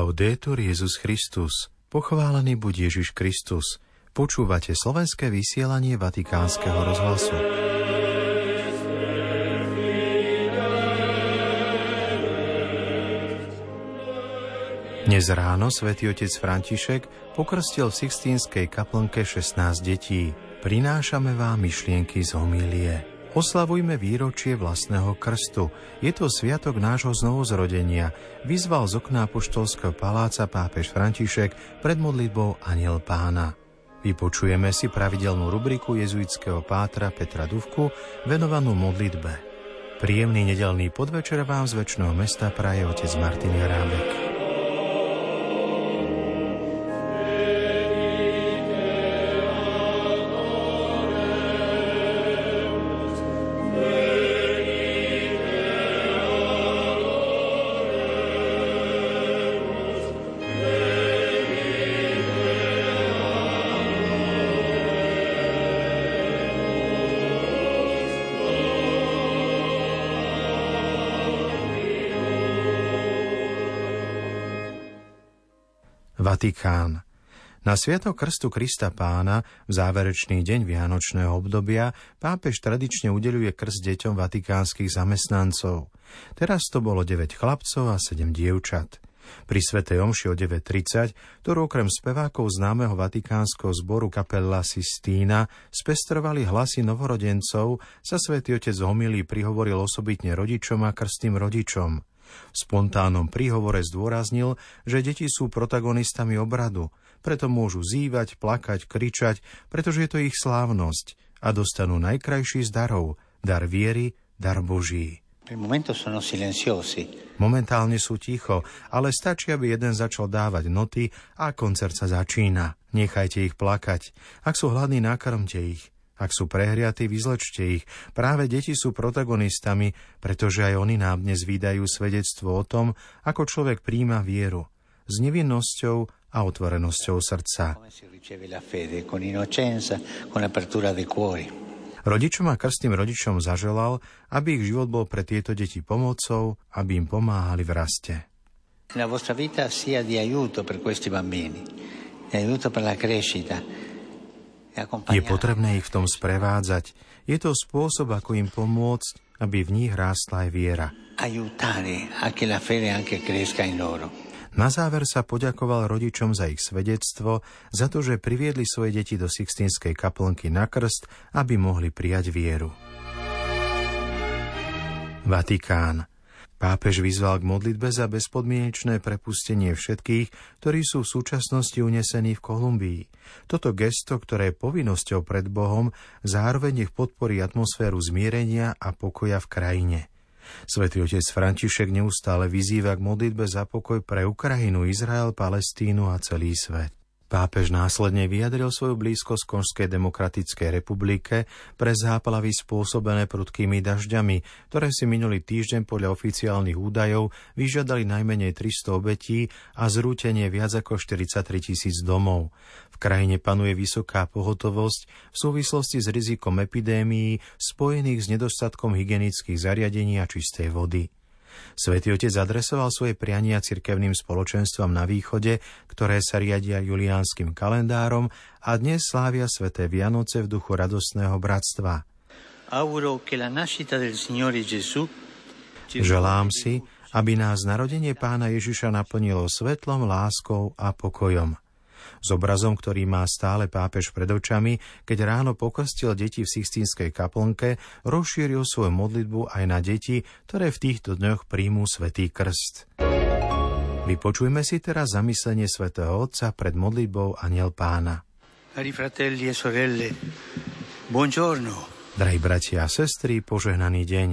Laudetur Jezus Christus. Pochválený buď Ježiš Kristus. Počúvate slovenské vysielanie Vatikánskeho rozhlasu. Dnes ráno svätý otec František pokrstil v Sixtínskej kaplnke 16 detí. Prinášame vám myšlienky z homilie. Oslavujme výročie vlastného krstu. Je to sviatok nášho znovuzrodenia. Vyzval z okna poštolského paláca pápež František pred modlitbou Aniel pána. Vypočujeme si pravidelnú rubriku jezuitského pátra Petra Duvku venovanú modlitbe. Príjemný nedelný podvečer vám z väčšného mesta praje otec Martin Jarábek. Vatikán. Na Sviatok Krstu Krista Pána v záverečný deň Vianočného obdobia pápež tradične udeluje krst deťom vatikánskych zamestnancov. Teraz to bolo 9 chlapcov a 7 dievčat. Pri Svetej Omši o 9.30, ktorú okrem spevákov známeho vatikánskeho zboru kapella Sistína spestrovali hlasy novorodencov, sa svätý Otec homilí prihovoril osobitne rodičom a krstným rodičom – v spontánnom príhovore zdôraznil, že deti sú protagonistami obradu, preto môžu zývať, plakať, kričať, pretože je to ich slávnosť a dostanú najkrajší z darov, dar viery, dar Boží. Momentálne sú ticho, ale stačí, aby jeden začal dávať noty a koncert sa začína. Nechajte ich plakať. Ak sú hladní, nakrmte ich. Ak sú prehriatí, vyzlečte ich. Práve deti sú protagonistami, pretože aj oni nám dnes vydajú svedectvo o tom, ako človek príjma vieru s nevinnosťou a otvorenosťou srdca. Rodičom a krstným rodičom zaželal, aby ich život bol pre tieto deti pomocou, aby im pomáhali v raste. La vostra vita sia di aiuto per questi bambini, di aiuto per la crescita, je potrebné ich v tom sprevádzať. Je to spôsob, ako im pomôcť, aby v nich rástla aj viera. Na záver sa poďakoval rodičom za ich svedectvo, za to, že priviedli svoje deti do Sixtínskej kaplnky na krst, aby mohli prijať vieru. Vatikán. Pápež vyzval k modlitbe za bezpodmienečné prepustenie všetkých, ktorí sú v súčasnosti unesení v Kolumbii. Toto gesto, ktoré je povinnosťou pred Bohom, zároveň ich podporí atmosféru zmierenia a pokoja v krajine. Svetý otec František neustále vyzýva k modlitbe za pokoj pre Ukrajinu, Izrael, Palestínu a celý svet. Pápež následne vyjadril svoju blízkosť Konžskej demokratickej republike pre záplavy spôsobené prudkými dažďami, ktoré si minulý týždeň podľa oficiálnych údajov vyžiadali najmenej 300 obetí a zrútenie viac ako 43 tisíc domov. V krajine panuje vysoká pohotovosť v súvislosti s rizikom epidémií spojených s nedostatkom hygienických zariadení a čistej vody. Svetý otec adresoval svoje priania cirkevným spoločenstvom na východe, ktoré sa riadia juliánskym kalendárom a dnes slávia sveté Vianoce v duchu radostného bratstva. Želám si, aby nás narodenie pána Ježiša naplnilo svetlom, láskou a pokojom s obrazom, ktorý má stále pápež pred očami, keď ráno pokrstil deti v Sixtínskej kaplnke, rozšíril svoju modlitbu aj na deti, ktoré v týchto dňoch príjmú svätý krst. Vypočujme si teraz zamyslenie svätého Otca pred modlitbou Aniel Pána. Cari fratelli e sorelle, buongiorno. Drahí bratia a sestry, požehnaný deň.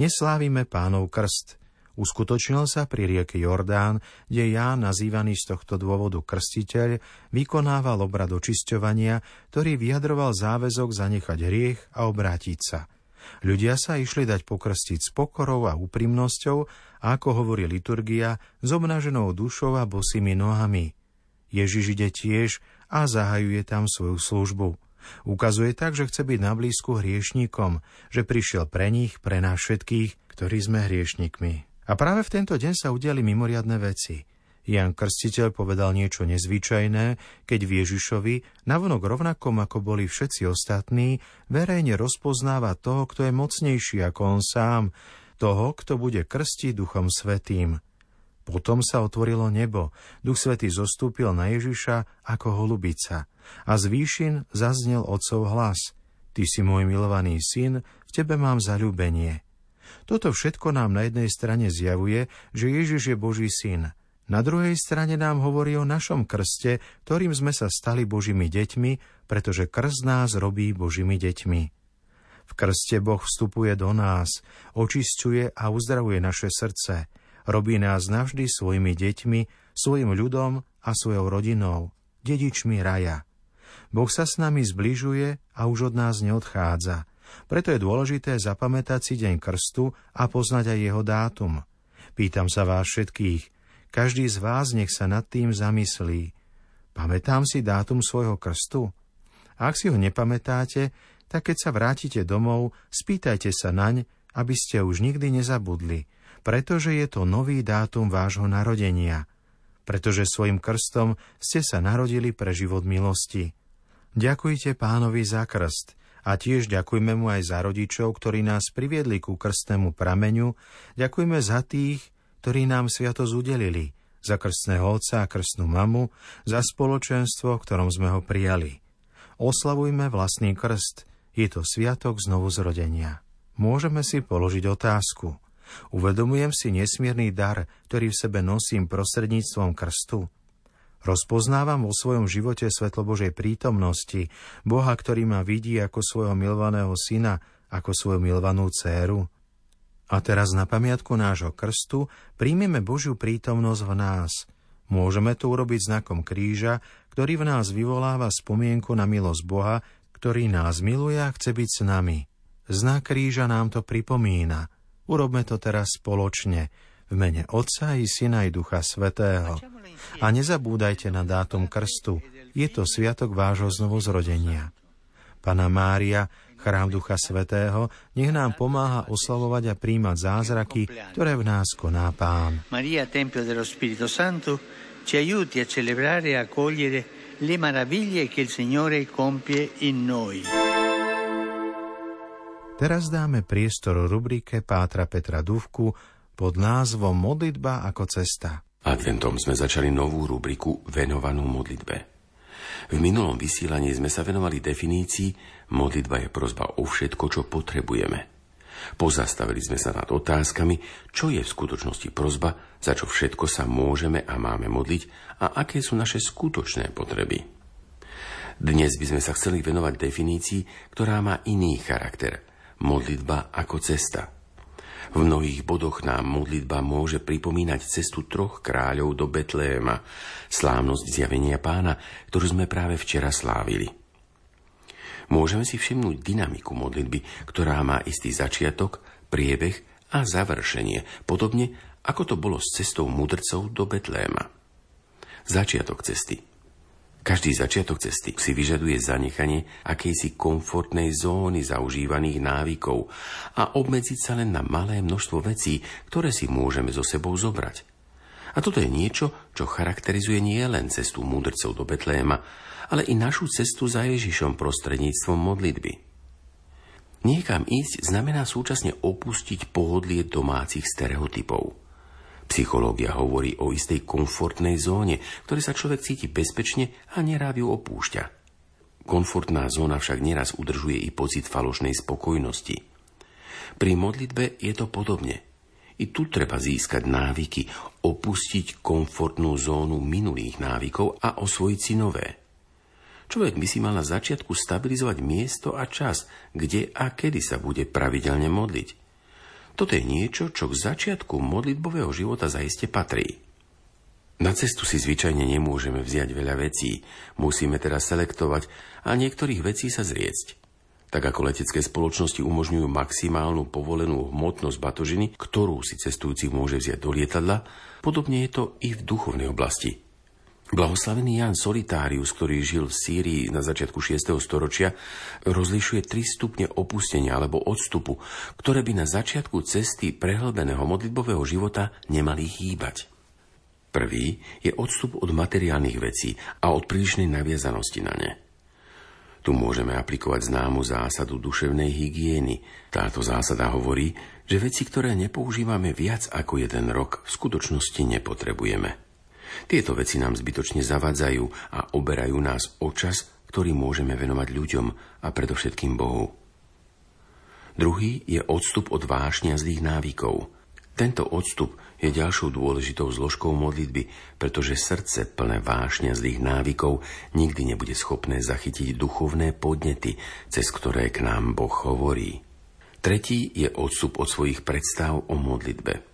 Neslávime pánov krst, Uskutočnil sa pri rieke Jordán, kde Ján, nazývaný z tohto dôvodu krstiteľ, vykonával obrad očisťovania, ktorý vyjadroval záväzok zanechať hriech a obrátiť sa. Ľudia sa išli dať pokrstiť s pokorou a úprimnosťou a ako hovorí liturgia, s obnaženou dušou a bosými nohami. Ježiš ide tiež a zahajuje tam svoju službu. Ukazuje tak, že chce byť na blízku hriešníkom, že prišiel pre nich, pre nás všetkých, ktorí sme hriešnikmi. A práve v tento deň sa udiali mimoriadne veci. Jan Krstiteľ povedal niečo nezvyčajné, keď v Ježišovi, navonok rovnakom ako boli všetci ostatní, verejne rozpoznáva toho, kto je mocnejší ako on sám, toho, kto bude krstiť Duchom Svetým. Potom sa otvorilo nebo, Duch Svetý zostúpil na Ježiša ako holubica a z výšin zaznel Otcov hlas. Ty si môj milovaný syn, v tebe mám zalúbenie. Toto všetko nám na jednej strane zjavuje, že Ježiš je Boží syn. Na druhej strane nám hovorí o našom krste, ktorým sme sa stali Božími deťmi, pretože krst nás robí Božími deťmi. V krste Boh vstupuje do nás, očisťuje a uzdravuje naše srdce. Robí nás navždy svojimi deťmi, svojim ľudom a svojou rodinou, dedičmi raja. Boh sa s nami zbližuje a už od nás neodchádza. Preto je dôležité zapamätať si deň krstu a poznať aj jeho dátum. Pýtam sa vás všetkých, každý z vás nech sa nad tým zamyslí. Pamätám si dátum svojho krstu? Ak si ho nepamätáte, tak keď sa vrátite domov, spýtajte sa naň, aby ste už nikdy nezabudli, pretože je to nový dátum vášho narodenia, pretože svojim krstom ste sa narodili pre život milosti. Ďakujte pánovi za krst a tiež ďakujme mu aj za rodičov, ktorí nás priviedli ku krstnému prameňu, ďakujme za tých, ktorí nám sviato zudelili, za krstného otca a krstnú mamu, za spoločenstvo, v ktorom sme ho prijali. Oslavujme vlastný krst, je to sviatok znovu zrodenia. Môžeme si položiť otázku. Uvedomujem si nesmierny dar, ktorý v sebe nosím prostredníctvom krstu. Rozpoznávam vo svojom živote svetlo Božej prítomnosti, Boha, ktorý ma vidí ako svojho milovaného syna, ako svoju milovanú dceru. A teraz na pamiatku nášho krstu príjmeme Božiu prítomnosť v nás. Môžeme to urobiť znakom kríža, ktorý v nás vyvoláva spomienku na milosť Boha, ktorý nás miluje a chce byť s nami. Znak kríža nám to pripomína. Urobme to teraz spoločne, v mene Otca i Syna i Ducha Svetého. A nezabúdajte na dátum krstu. Je to sviatok vášho znovuzrodenia. Pana Mária, chrám Ducha Svetého, nech nám pomáha oslavovať a príjmať zázraky, ktoré v nás koná Pán. Maria, Tempio dello Spirito Santo, ci aiuti a celebrare e a cogliere le meraviglie che il Signore compie in noi. Teraz dáme priestor rubrike Pátra Petra Duvku pod názvom Modlitba ako cesta. Adventom sme začali novú rubriku venovanú modlitbe. V minulom vysielaní sme sa venovali definícii modlitba je prozba o všetko, čo potrebujeme. Pozastavili sme sa nad otázkami, čo je v skutočnosti prozba, za čo všetko sa môžeme a máme modliť a aké sú naše skutočné potreby. Dnes by sme sa chceli venovať definícii, ktorá má iný charakter. Modlitba ako cesta. V mnohých bodoch nám modlitba môže pripomínať cestu troch kráľov do Betléma, slávnosť zjavenia pána, ktorú sme práve včera slávili. Môžeme si všimnúť dynamiku modlitby, ktorá má istý začiatok, priebeh a završenie, podobne ako to bolo s cestou mudrcov do Betléma. Začiatok cesty. Každý začiatok cesty si vyžaduje zanechanie akejsi komfortnej zóny zaužívaných návykov a obmedziť sa len na malé množstvo vecí, ktoré si môžeme so sebou zobrať. A toto je niečo, čo charakterizuje nie len cestu múdrcov do Betléma, ale i našu cestu za Ježišom prostredníctvom modlitby. Niekam ísť znamená súčasne opustiť pohodlie domácich stereotypov. Psychológia hovorí o istej komfortnej zóne, ktoré sa človek cíti bezpečne a nerád ju opúšťa. Komfortná zóna však neraz udržuje i pocit falošnej spokojnosti. Pri modlitbe je to podobne. I tu treba získať návyky, opustiť komfortnú zónu minulých návykov a osvojiť si nové. Človek by si mal na začiatku stabilizovať miesto a čas, kde a kedy sa bude pravidelne modliť. Toto je niečo, čo k začiatku modlitbového života zaiste patrí. Na cestu si zvyčajne nemôžeme vziať veľa vecí, musíme teda selektovať a niektorých vecí sa zriecť. Tak ako letecké spoločnosti umožňujú maximálnu povolenú hmotnosť batožiny, ktorú si cestujúci môže vziať do lietadla, podobne je to i v duchovnej oblasti. Blahoslavený Jan Solitárius, ktorý žil v Sýrii na začiatku 6. storočia, rozlišuje tri stupne opustenia alebo odstupu, ktoré by na začiatku cesty prehlbeného modlitbového života nemali chýbať. Prvý je odstup od materiálnych vecí a od prílišnej naviazanosti na ne. Tu môžeme aplikovať známu zásadu duševnej hygieny. Táto zásada hovorí, že veci, ktoré nepoužívame viac ako jeden rok, v skutočnosti nepotrebujeme. Tieto veci nám zbytočne zavadzajú a oberajú nás o čas, ktorý môžeme venovať ľuďom a predovšetkým Bohu. Druhý je odstup od vášňa zlých návykov. Tento odstup je ďalšou dôležitou zložkou modlitby, pretože srdce plné vášňa zlých návykov nikdy nebude schopné zachytiť duchovné podnety, cez ktoré k nám Boh hovorí. Tretí je odstup od svojich predstav o modlitbe.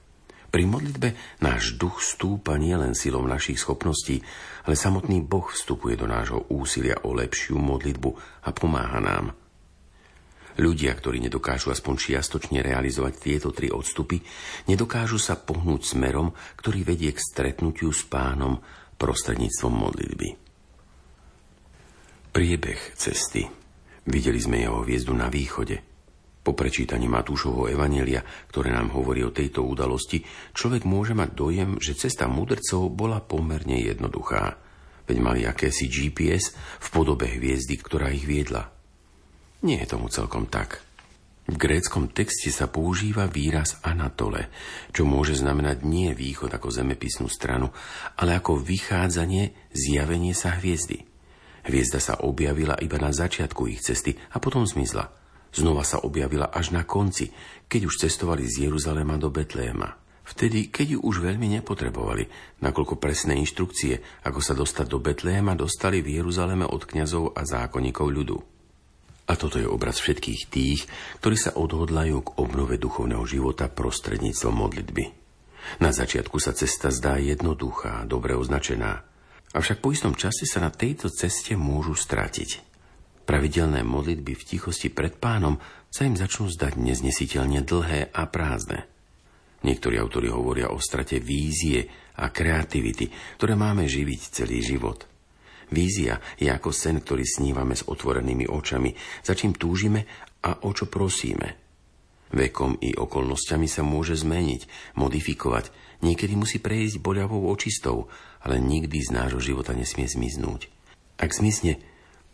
Pri modlitbe náš duch stúpa nielen silou našich schopností, ale samotný Boh vstupuje do nášho úsilia o lepšiu modlitbu a pomáha nám – Ľudia, ktorí nedokážu aspoň čiastočne realizovať tieto tri odstupy, nedokážu sa pohnúť smerom, ktorý vedie k stretnutiu s pánom prostredníctvom modlitby. Priebeh cesty. Videli sme jeho hviezdu na východe. Po prečítaní Matúšovho evanelia, ktoré nám hovorí o tejto udalosti, človek môže mať dojem, že cesta mudrcov bola pomerne jednoduchá, veď mali akési GPS v podobe hviezdy, ktorá ich viedla – nie je tomu celkom tak. V gréckom texte sa používa výraz Anatole, čo môže znamenať nie východ ako zemepisnú stranu, ale ako vychádzanie, zjavenie sa hviezdy. Hviezda sa objavila iba na začiatku ich cesty a potom zmizla. Znova sa objavila až na konci, keď už cestovali z Jeruzalema do Betléma. Vtedy, keď ju už veľmi nepotrebovali, nakoľko presné inštrukcie, ako sa dostať do Betléma, dostali v Jeruzaleme od kňazov a zákonníkov ľudu. A toto je obraz všetkých tých, ktorí sa odhodlajú k obnove duchovného života prostredníctvom modlitby. Na začiatku sa cesta zdá jednoduchá, dobre označená, avšak po istom čase sa na tejto ceste môžu stratiť. Pravidelné modlitby v tichosti pred pánom sa im začnú zdať neznesiteľne dlhé a prázdne. Niektorí autori hovoria o strate vízie a kreativity, ktoré máme živiť celý život – Vízia je ako sen, ktorý snívame s otvorenými očami, za čím túžime a o čo prosíme. Vekom i okolnostiami sa môže zmeniť, modifikovať, niekedy musí prejsť boľavou očistou, ale nikdy z nášho života nesmie zmiznúť. Ak zmizne,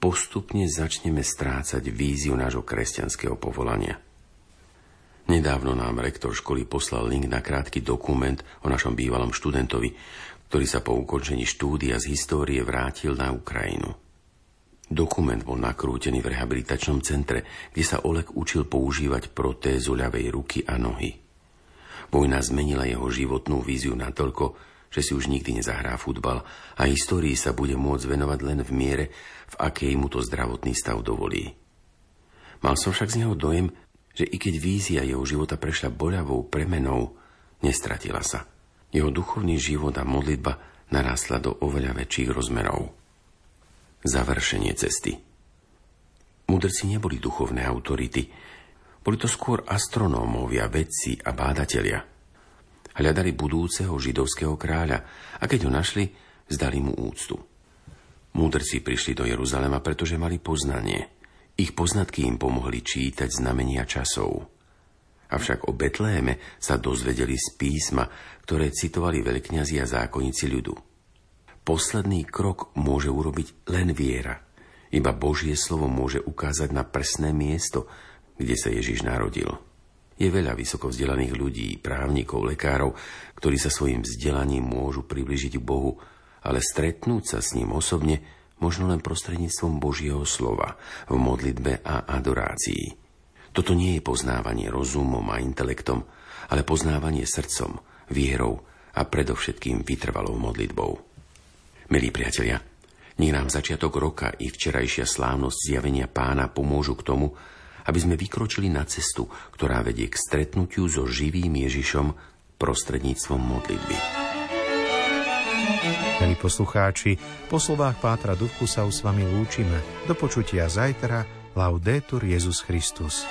postupne začneme strácať víziu nášho kresťanského povolania. Nedávno nám rektor školy poslal link na krátky dokument o našom bývalom študentovi, ktorý sa po ukončení štúdia z histórie vrátil na Ukrajinu. Dokument bol nakrútený v rehabilitačnom centre, kde sa Oleg učil používať protézu ľavej ruky a nohy. Vojna zmenila jeho životnú víziu natoľko, že si už nikdy nezahrá futbal a histórii sa bude môcť venovať len v miere, v akej mu to zdravotný stav dovolí. Mal som však z neho dojem, že i keď vízia jeho života prešla boľavou premenou, nestratila sa – jeho duchovný život a modlitba narastla do oveľa väčších rozmerov. Završenie cesty Mudrci neboli duchovné autority, boli to skôr astronómovia, vedci a bádatelia. Hľadali budúceho židovského kráľa a keď ho našli, zdali mu úctu. Múdrci prišli do Jeruzalema, pretože mali poznanie. Ich poznatky im pomohli čítať znamenia časov. Avšak o Betléme sa dozvedeli z písma, ktoré citovali veľkňazi a zákonníci ľudu. Posledný krok môže urobiť len viera. Iba Božie slovo môže ukázať na presné miesto, kde sa Ježiš narodil. Je veľa vysoko vzdelaných ľudí, právnikov, lekárov, ktorí sa svojim vzdelaním môžu približiť k Bohu, ale stretnúť sa s ním osobne možno len prostredníctvom Božieho slova, v modlitbe a adorácii. Toto nie je poznávanie rozumom a intelektom, ale poznávanie srdcom, vierou a predovšetkým vytrvalou modlitbou. Milí priatelia, nech nám začiatok roka i včerajšia slávnosť zjavenia pána pomôžu k tomu, aby sme vykročili na cestu, ktorá vedie k stretnutiu so živým Ježišom prostredníctvom modlitby. Milí poslucháči, po slovách Pátra Duchu sa s vami lúčime. Do počutia zajtra, Laudetur Jezus Christus.